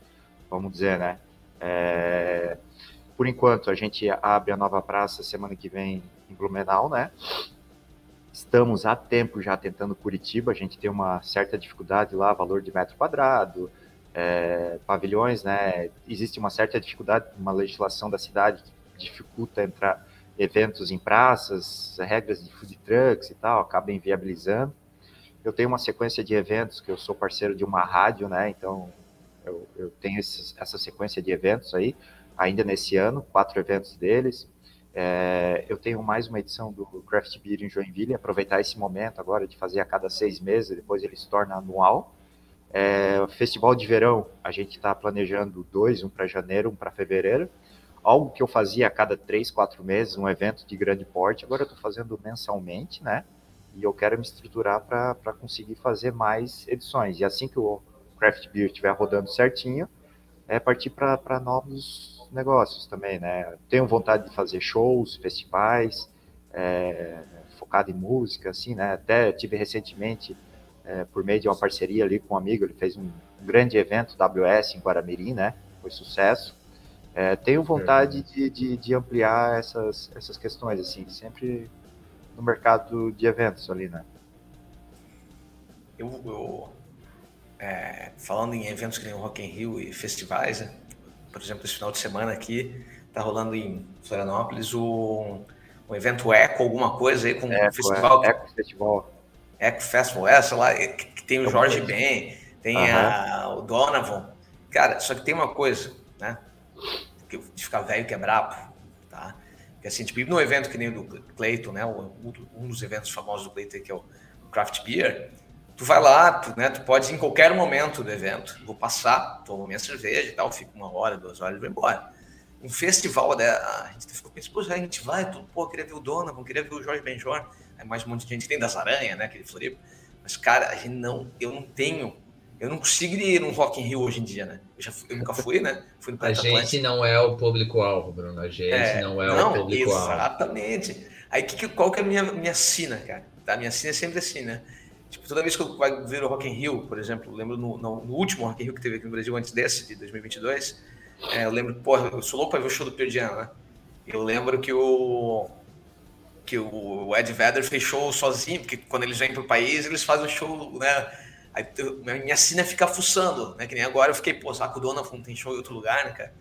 vamos dizer, né? É, por enquanto, a gente abre a nova praça semana que vem em Blumenau, né? Estamos há tempo já tentando Curitiba, a gente tem uma certa dificuldade lá, valor de metro quadrado, é, pavilhões, né? Existe uma certa dificuldade, uma legislação da cidade que dificulta entrar eventos em praças, regras de food trucks e tal, acaba inviabilizando. Eu tenho uma sequência de eventos que eu sou parceiro de uma rádio, né? Então eu, eu tenho essa sequência de eventos aí, ainda nesse ano, quatro eventos deles. É, eu tenho mais uma edição do Craft Beer em Joinville, aproveitar esse momento agora de fazer a cada seis meses, depois ele se torna anual. É, festival de verão, a gente está planejando dois, um para janeiro, um para fevereiro algo que eu fazia a cada três, quatro meses, um evento de grande porte, agora eu estou fazendo mensalmente, né? E eu quero me estruturar para conseguir fazer mais edições. E assim que o Craft Beer estiver rodando certinho, é partir para novos negócios também, né? Tenho vontade de fazer shows, festivais, é, focado em música, assim, né? Até tive recentemente, é, por meio de uma parceria ali com um amigo, ele fez um, grande evento WS em Guaramirim, né? Foi sucesso. É, tenho vontade de, de, de, ampliar essas, essas questões, assim, sempre no mercado de eventos ali, né? Eu, eu é, falando em eventos que nem o Rock in Rio e festivais, né? por exemplo, esse final de semana aqui, tá rolando em Florianópolis o, um evento Eco, alguma coisa aí, com Eco, um festival. É, Eco Festival. Eco Festival, essa lá, que, que tem o Jorge Ben, tem uhum. a, o Donovan. Cara, só que tem uma coisa, né? de ficar velho que é brabo, Porque assim, tipo, ir num evento que nem o do Clayton, né? Um dos eventos famosos do Clayton que é o Craft Beer, tu vai lá, tu, né? Tu pode em qualquer momento do evento. Vou passar, tomo minha cerveja e tal, fico uma hora, duas horas e vou embora. Um festival, né? A gente ficou pensando, a gente vai, tu, pô, queria ver o Donovan, queria ver o Jorge Benjor. Aí mais um monte de gente tem das aranhas, né? Aquele Floripa. Mas, cara, a gente não, eu não tenho eu não consigo ir num Rock in Rio hoje em dia, né? Eu, já, eu nunca fui, né? Fui no a gente não é o público-alvo, Bruno. A gente é, não é não, o público-alvo. Exatamente. Aí que, que, qual que é a minha, minha sina, cara? Tá? Minha sina é sempre assim, né? Tipo, toda vez que eu vai ver o Rock in Rio, por exemplo, lembro no, no, no, último Rock in Rio que teve aqui no Brasil, antes desse, de 2022, é, eu lembro, porra, eu sou louco pra ver o show do Perdiano, né? Eu lembro que o que o Ed Vedder fez show sozinho, porque quando eles vêm pro país, eles fazem o show, né? Aí eu, minha cena fica fuçando, né? Que nem agora eu fiquei, pô, saco dona não tem show em outro lugar, né, cara?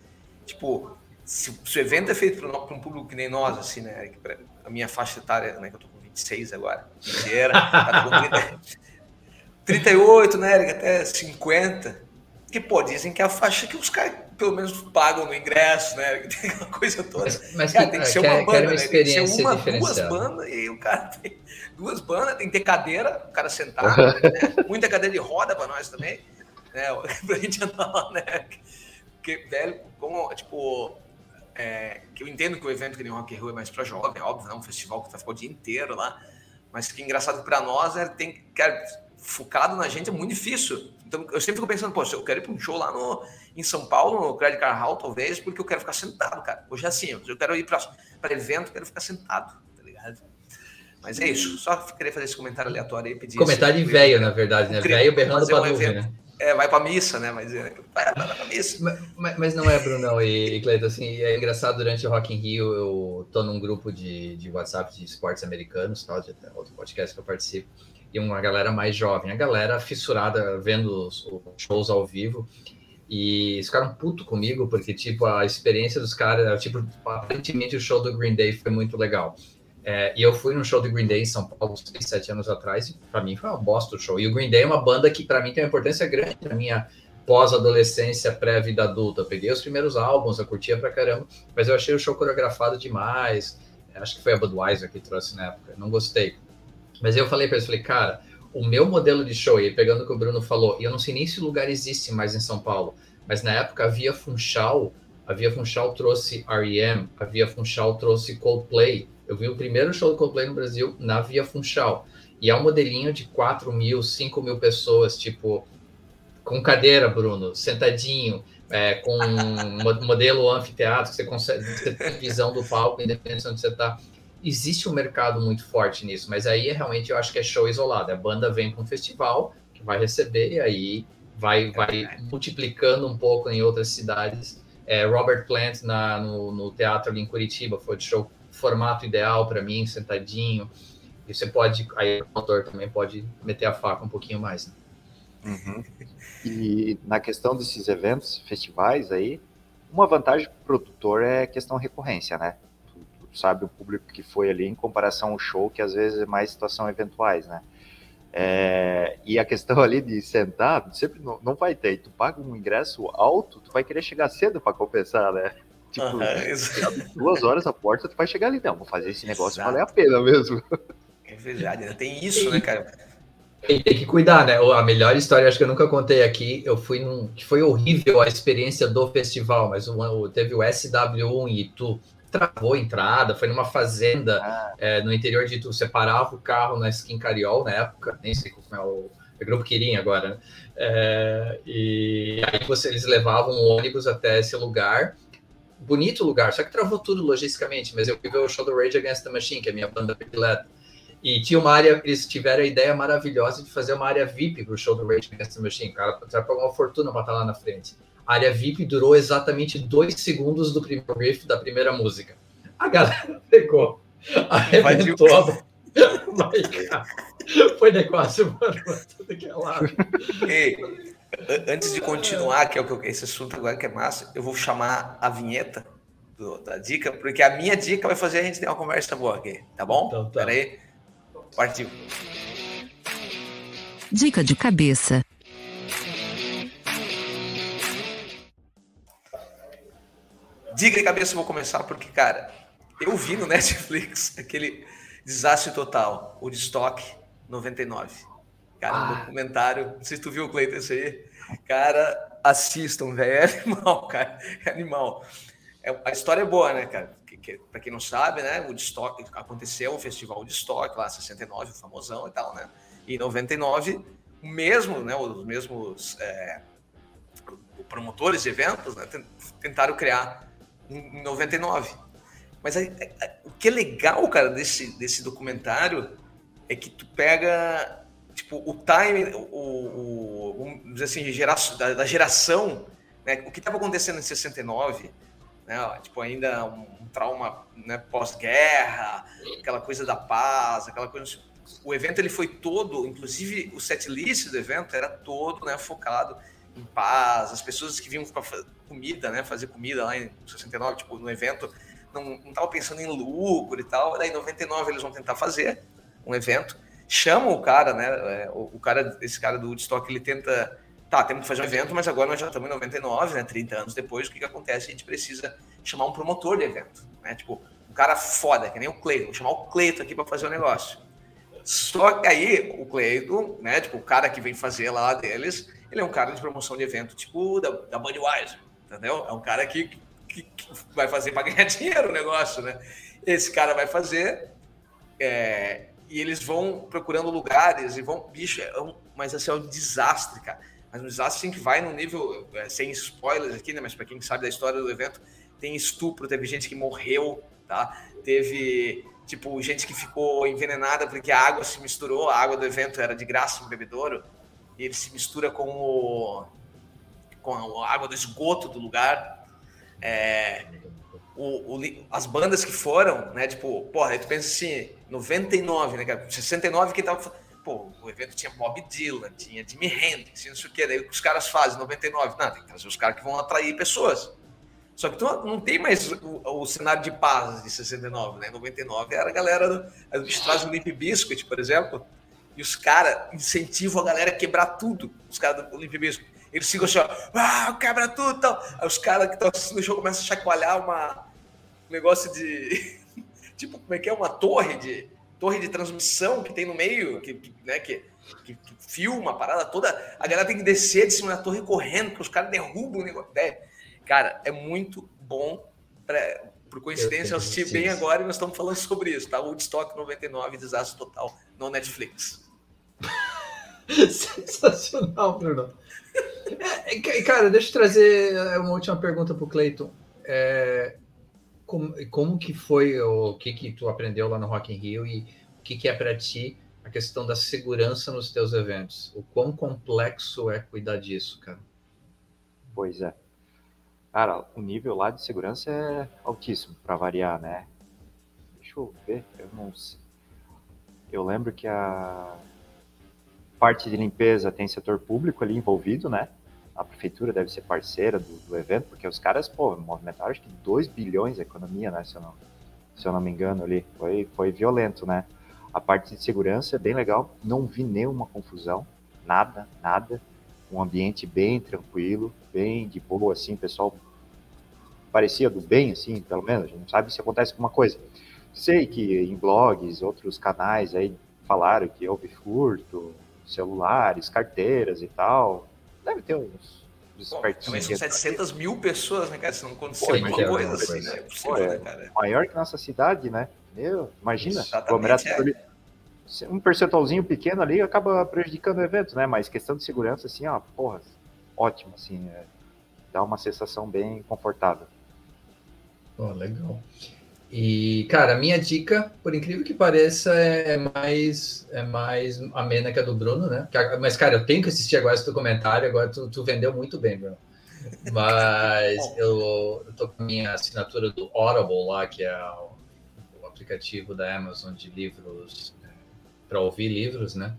Tipo, se, se o evento é feito para um público que nem nós, assim, né? A minha faixa etária, né? Que eu tô com 26 agora, inteira, tá com 30, 38, né, Eric? Até 50. Que, pô, dizem que é a faixa que os caras pelo menos pagam no ingresso, né? Tem uma coisa toda. Mas, mas cara, que, tem que ser uma banda, uma né? Tem que ser uma, duas bandas e o cara tem duas bandas, tem que ter cadeira, o cara sentado, né? muita cadeira de roda para nós também, né? pra gente andar lá, né? Porque, velho, como, tipo, é, que eu entendo que o evento que nem Rock Hill é mais para jovem, é óbvio, é um festival que tá ficando o dia inteiro lá, mas que engraçado para nós é tem cara, focado na gente é muito difícil. Então eu sempre fico pensando, pô, eu quero ir para um show lá no, em São Paulo, no Credit Car Hall, talvez, porque eu quero ficar sentado, cara. Hoje é assim, eu quero ir para evento, quero ficar sentado, tá ligado? Mas é isso, só queria fazer esse comentário aleatório aí. Pedir comentário de velho, na verdade, né? Velho berrando para um nuvem, né? É, vai para missa, né? Mas é, vai, para missa. Mas, mas, mas, não é, Brunão e, e Cleiton, assim, é engraçado, durante o Rock in Rio eu tô num grupo de, de WhatsApp de esportes americanos, tal, de outro podcast que eu participo, e uma galera mais jovem, a galera fissurada vendo os, os shows ao vivo, e eles ficaram puto comigo, porque, tipo, a experiência dos caras, tipo, aparentemente o show do Green Day foi muito legal. É, e eu fui no show do Green Day em São Paulo, seis, sete anos atrás, e para mim foi uma bosta o show. E o Green Day é uma banda que para mim tem uma importância grande na minha pós-adolescência, pré-vida adulta. Eu peguei os primeiros álbuns, eu curtia pra caramba, mas eu achei o show coreografado demais. Acho que foi a Budweiser que trouxe na época, não gostei. Mas eu falei para eles, falei, cara, o meu modelo de show, e pegando o que o Bruno falou, e eu não sei nem se o lugar existe mais em São Paulo, mas na época havia Funchal, a Via Funchal trouxe R.E.M., a Via Funchal trouxe Coldplay, eu vi o primeiro show do Coldplay no Brasil na Via Funchal. E é um modelinho de 4 mil, 5 mil pessoas, tipo, com cadeira, Bruno, sentadinho, é, com modelo anfiteatro, que você consegue tem visão do palco, independente de onde você está. Existe um mercado muito forte nisso, mas aí realmente eu acho que é show isolado. A banda vem para um festival que vai receber e aí vai, vai multiplicando um pouco em outras cidades. É, Robert Plant na, no, no, teatro ali em Curitiba foi de show formato ideal para mim, sentadinho. E você pode, aí o motor também pode meter a faca um pouquinho mais. Né? Uhum. E na questão desses eventos, festivais aí, uma vantagem para o produtor é questão recorrência, né? Tu, tu, sabe o público que foi ali em comparação ao show, que às vezes é mais situação eventuais, né? É, e a questão ali de sentar, sempre não, não vai ter. Tu paga um ingresso alto, tu vai querer chegar cedo para compensar, né? Tipo, uhum, duas horas a porta, tu vai chegar ali. Não, vou fazer esse negócio Exato. valer a pena mesmo. É verdade, tem isso, né, cara? Tem, tem, que cuidar, né? A melhor história, acho que eu nunca contei aqui, eu fui num. que foi horrível a experiência do festival, mas o, teve o SW1 em Itu, travou a entrada, foi numa fazenda ah. é, no interior de Itu, você parava o carro na Skin Cariol na época, nem sei como é o. É Grupo Quirim agora, né? É, e aí você, eles levavam um ônibus até esse lugar. Bonito lugar, só que travou tudo logisticamente, mas eu fui ver o show do Rage Against the Machine, que é a minha banda predileta. E tinha uma área, eles tiveram a ideia maravilhosa de fazer uma área VIP para o show do Rage Against the Machine. Cara, vai pagar uma fortuna para estar lá na frente. A área VIP durou exatamente dois segundos do primeiro riff da primeira música. A galera pegou, arrebentou Foi negócio, mano, tudo que é lado. Ei, antes de continuar, que é o que esse assunto agora que é massa, eu vou chamar a vinheta do, da dica, porque a minha dica vai fazer a gente ter uma conversa boa aqui, tá bom? Então, tá. Peraí. Partiu. Dica de cabeça. Dica de cabeça, eu vou começar porque, cara, eu vi no Netflix aquele desastre total, o de Stock 99. Cara, ah. um documentário. Não sei se tu viu, Cleiton, isso aí. Cara, assistam, velho. É animal, cara. É animal. É, a história é boa, né, cara? que para quem não sabe, né, o Woodstock aconteceu o festival de Woodstock lá 69, o famosão e tal, né? E em 99, o mesmo, né, os mesmos é, promotores de eventos, né, tentaram criar em 99. Mas aí, o que é legal, cara, desse, desse documentário é que tu pega tipo o time, o, o, o assim, da, da geração, né, o que estava acontecendo em 69 né? Tipo, ainda um, um trauma né, pós-guerra, aquela coisa da paz, aquela coisa. O evento ele foi todo, inclusive o setlist do evento era todo né, focado em paz, as pessoas que vinham comida, né, fazer comida lá em 69, tipo, no evento, não estavam pensando em lucro e tal. Daí em 99 eles vão tentar fazer um evento, chamam o cara, né, é, o, o cara, esse cara do Woodstock, ele tenta tá, temos que fazer um evento, mas agora nós já estamos em 99, né? 30 anos depois, o que, que acontece? A gente precisa chamar um promotor de evento, né? Tipo, um cara foda, que nem o Cleiton, chamar o Cleiton aqui para fazer o negócio. Só que aí, o Cleiton, né? Tipo, o cara que vem fazer lá deles, ele é um cara de promoção de evento, tipo da, da Budweiser, entendeu? É um cara que, que, que vai fazer para ganhar dinheiro o negócio, né? Esse cara vai fazer, é, e eles vão procurando lugares e vão. Bicho, é um, mas assim, é um desastre, cara mas um desastre assim que vai no nível, é, sem spoilers aqui, né? Mas para quem sabe da história do evento, tem estupro, teve gente que morreu, tá? Teve, tipo, gente que ficou envenenada porque a água se misturou, a água do evento era de graça no bebedouro, e ele se mistura com o com a água do esgoto do lugar. É, o, o, as bandas que foram, né? Tipo, porra, aí tu pensa assim, 99, né, cara? 69 que tava pô, o evento tinha Bob Dylan, tinha Jimi Hendrix, não sei o que, daí os caras fazem 99, não, tem que trazer os caras que vão atrair pessoas. Só que tu não tem mais o, o cenário de paz de 69, né? 99 era a galera do. A gente traz o Limp Biscuit, por exemplo, e os caras incentivam a galera a quebrar tudo. Os caras do Limp Biscuit. Eles ficam assim, ah, quebra tudo tal. Aí os caras que estão assistindo o jogo começam a chacoalhar uma, um negócio de. tipo, como é que é? Uma torre de, torre de transmissão que tem no meio, que, que né, que, que, que, filma a parada toda, a galera tem que descer de cima da torre correndo, porque os caras derrubam o negócio. É, cara, é muito bom. Pra, por coincidência, eu, eu assisti bem agora e nós estamos falando sobre isso, tá? Woodstock 99, desastre total, no Netflix. Sensacional, Bruno. É, cara, deixa eu trazer uma última pergunta para o Cleiton. É, como, como que foi, o que que tu aprendeu lá no Rock in Rio e o que que é para ti a questão da segurança nos teus eventos? O quão complexo é cuidar disso, cara? Pois é. Cara, o nível lá de segurança é altíssimo, para variar, né? Deixa eu ver, eu não sei. Eu lembro que a parte de limpeza tem setor público ali envolvido, né? A prefeitura deve ser parceira do, do evento, porque os caras, pô, movimentaram acho que 2 bilhões de economia, né? Se eu não, se eu não me engano ali. Foi, foi violento, né? A parte de segurança é bem legal, não vi nenhuma confusão, nada, nada. Um ambiente bem tranquilo, bem de boa, assim, pessoal parecia do bem, assim, pelo menos, a gente não sabe se acontece alguma coisa. Sei que em blogs, outros canais aí falaram que houve furto, celulares, carteiras e tal. Deve ter uns despertinhos. Também são 700 mil pessoas, né, cara? Se não acontecer alguma coisa, coisa assim, né? É possível, Pô, né, cara? Maior que nossa cidade, né? Meu, imagina, aglomerado é. um percentualzinho pequeno ali acaba prejudicando o evento, né? Mas questão de segurança, assim, ó, porra, ótimo, assim, é, dá uma sensação bem confortável. Oh, legal. E, cara, a minha dica, por incrível que pareça, é mais, é mais amena que a do Bruno, né? Mas, cara, eu tenho que assistir agora esse documentário, agora tu, tu vendeu muito bem, Bruno. Mas eu, eu tô com a minha assinatura do Audible lá, que é o, o aplicativo da Amazon de livros, né, para ouvir livros, né?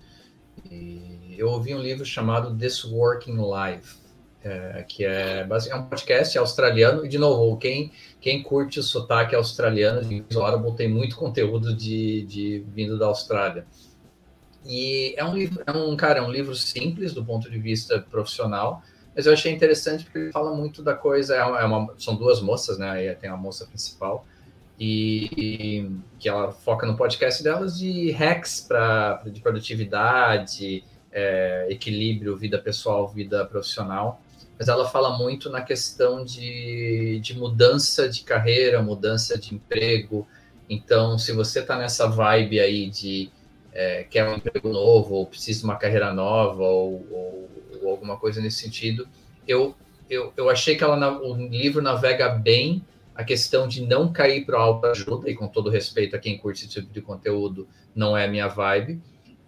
E eu ouvi um livro chamado This Working Life é, que é, é um podcast australiano, e de novo, quem, quem curte o sotaque australiano, o Audible tem muito conteúdo de, de vindo da Austrália. E é um livro, é um cara, é um livro simples do ponto de vista profissional, mas eu achei interessante porque ele fala muito da coisa. É uma, é uma são duas moças, né? Tem a moça principal e, e que ela foca no podcast delas de hacks para de produtividade, é, equilíbrio, vida pessoal, vida profissional mas ela fala muito na questão de, de mudança de carreira, mudança de emprego. Então, se você está nessa vibe aí de é, quer um emprego novo, ou precisa de uma carreira nova, ou, ou, ou alguma coisa nesse sentido, eu, eu, eu achei que ela, o livro navega bem a questão de não cair para autoajuda, e com todo respeito a quem curte esse tipo de conteúdo, não é minha vibe,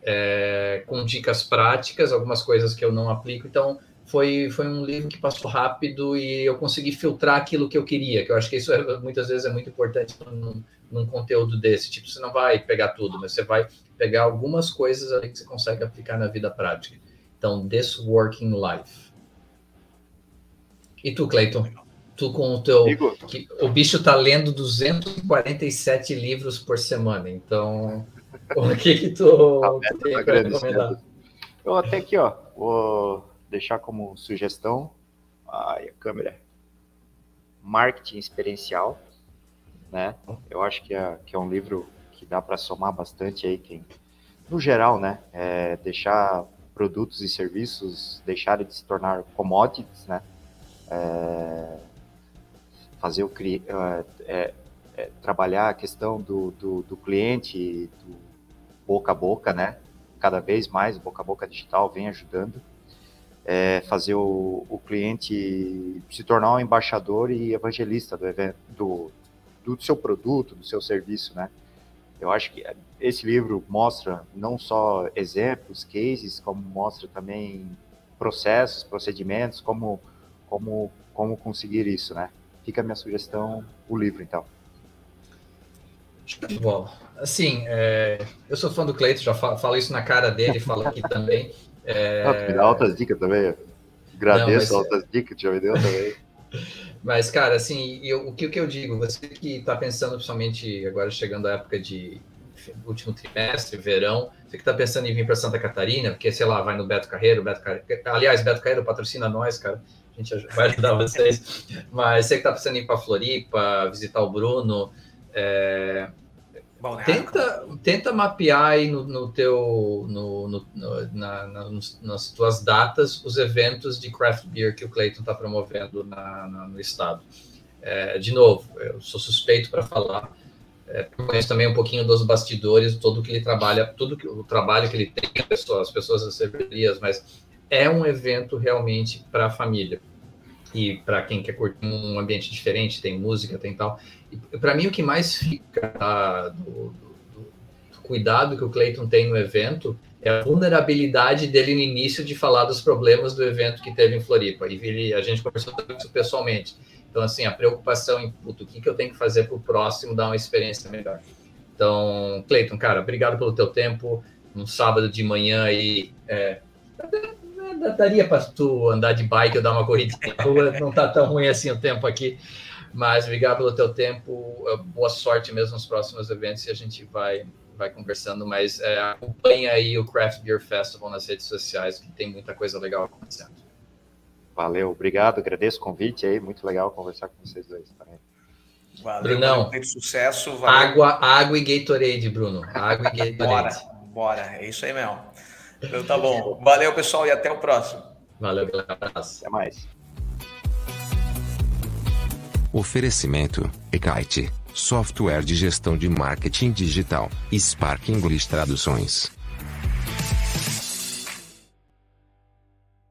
é, com dicas práticas, algumas coisas que eu não aplico. Então, foi, foi um livro que passou rápido e eu consegui filtrar aquilo que eu queria, que eu acho que isso é, muitas vezes é muito importante num, num, conteúdo desse. Tipo, você não vai pegar tudo, mas você vai pegar algumas coisas ali que você consegue aplicar na vida prática. Então, This Working Life. E tu, Clayton? Tu com o teu... Que, o bicho tá lendo 247 livros por semana, então... O que que tu, tá tem para recomendar? Eu até aqui, ó, o deixar como sugestão ai, a câmera marketing experiencial, né? Eu acho que é, que é um livro que dá para somar bastante aí quem, no geral, né? É deixar produtos e serviços deixarem de se tornar commodities, né? É, fazer o é, é, é, trabalhar a questão do, do, do cliente, do boca a boca, né? Cada vez mais boca a boca digital vem ajudando é, fazer o, o, cliente se tornar um embaixador e evangelista do, evento, do, do seu produto, do seu serviço, né? Eu acho que esse livro mostra não só exemplos, cases, como mostra também processos, procedimentos, como, como, como conseguir isso, né? Fica a minha sugestão, o livro, então. Bom, assim, é, eu sou fã do Cleiton, já falo, falo isso na cara dele, falo aqui também. É... Ah, me dá altas dicas também. Agradeço Não, mas... altas dicas que já me deu também. Mas, cara, assim, eu, o, que, o que eu digo? Você que está pensando, principalmente agora chegando a época de último trimestre, verão, você que está pensando em vir para Santa Catarina, porque, sei lá, vai no Beto Carreiro, Beto Carreiro, aliás, Beto Carreiro patrocina nós, cara, a gente vai ajudar vocês, mas você que está pensando em ir para Floripa, visitar o Bruno, é, Tenta, tenta mapear aí no, no teu, no, no, na, na, nas tuas datas os eventos de craft beer que o Clayton está promovendo na, na, no estado. É, de novo, eu sou suspeito para falar, é, conheço também um pouquinho dos bastidores, todo que ele trabalha, tudo que, o trabalho que ele tem, as pessoas, as cervejarias, mas é um evento realmente para a família. E para quem quer curtir um ambiente diferente, tem música, tem tal. Para mim, o que mais fica ah, do, do, do, cuidado que o Clayton tem no evento é a vulnerabilidade dele no início de falar dos problemas do evento que teve em Floripa. E ele, a gente conversou isso pessoalmente. Então, assim, a preocupação em puto, o que, que eu tenho que fazer para o próximo dar uma experiência melhor. Então, Cleiton, cara, obrigado pelo teu tempo. Um sábado de manhã aí. É, daria para tu andar de bike ou dar uma corrida na rua, não tá tão ruim assim o tempo aqui. Mas obrigado pelo teu tempo. Boa sorte mesmo nos próximos eventos e a gente vai vai conversando, mas é, acompanha aí o Craft Beer Festival nas redes sociais, que tem muita coisa legal acontecendo. Valeu, obrigado, agradeço o convite aí, muito legal conversar com vocês dois também. Valeu, Brunão, muito sucesso. Valeu. Água, água e Gatorade, Bruno. Água e Gatorade. bora, bora, é isso aí mesmo. Então tá bom. Valeu, pessoal, e até o próximo. Valeu, galera. Até mais. Oferecimento: Ekite, software de gestão de marketing digital, Spark English Traduções.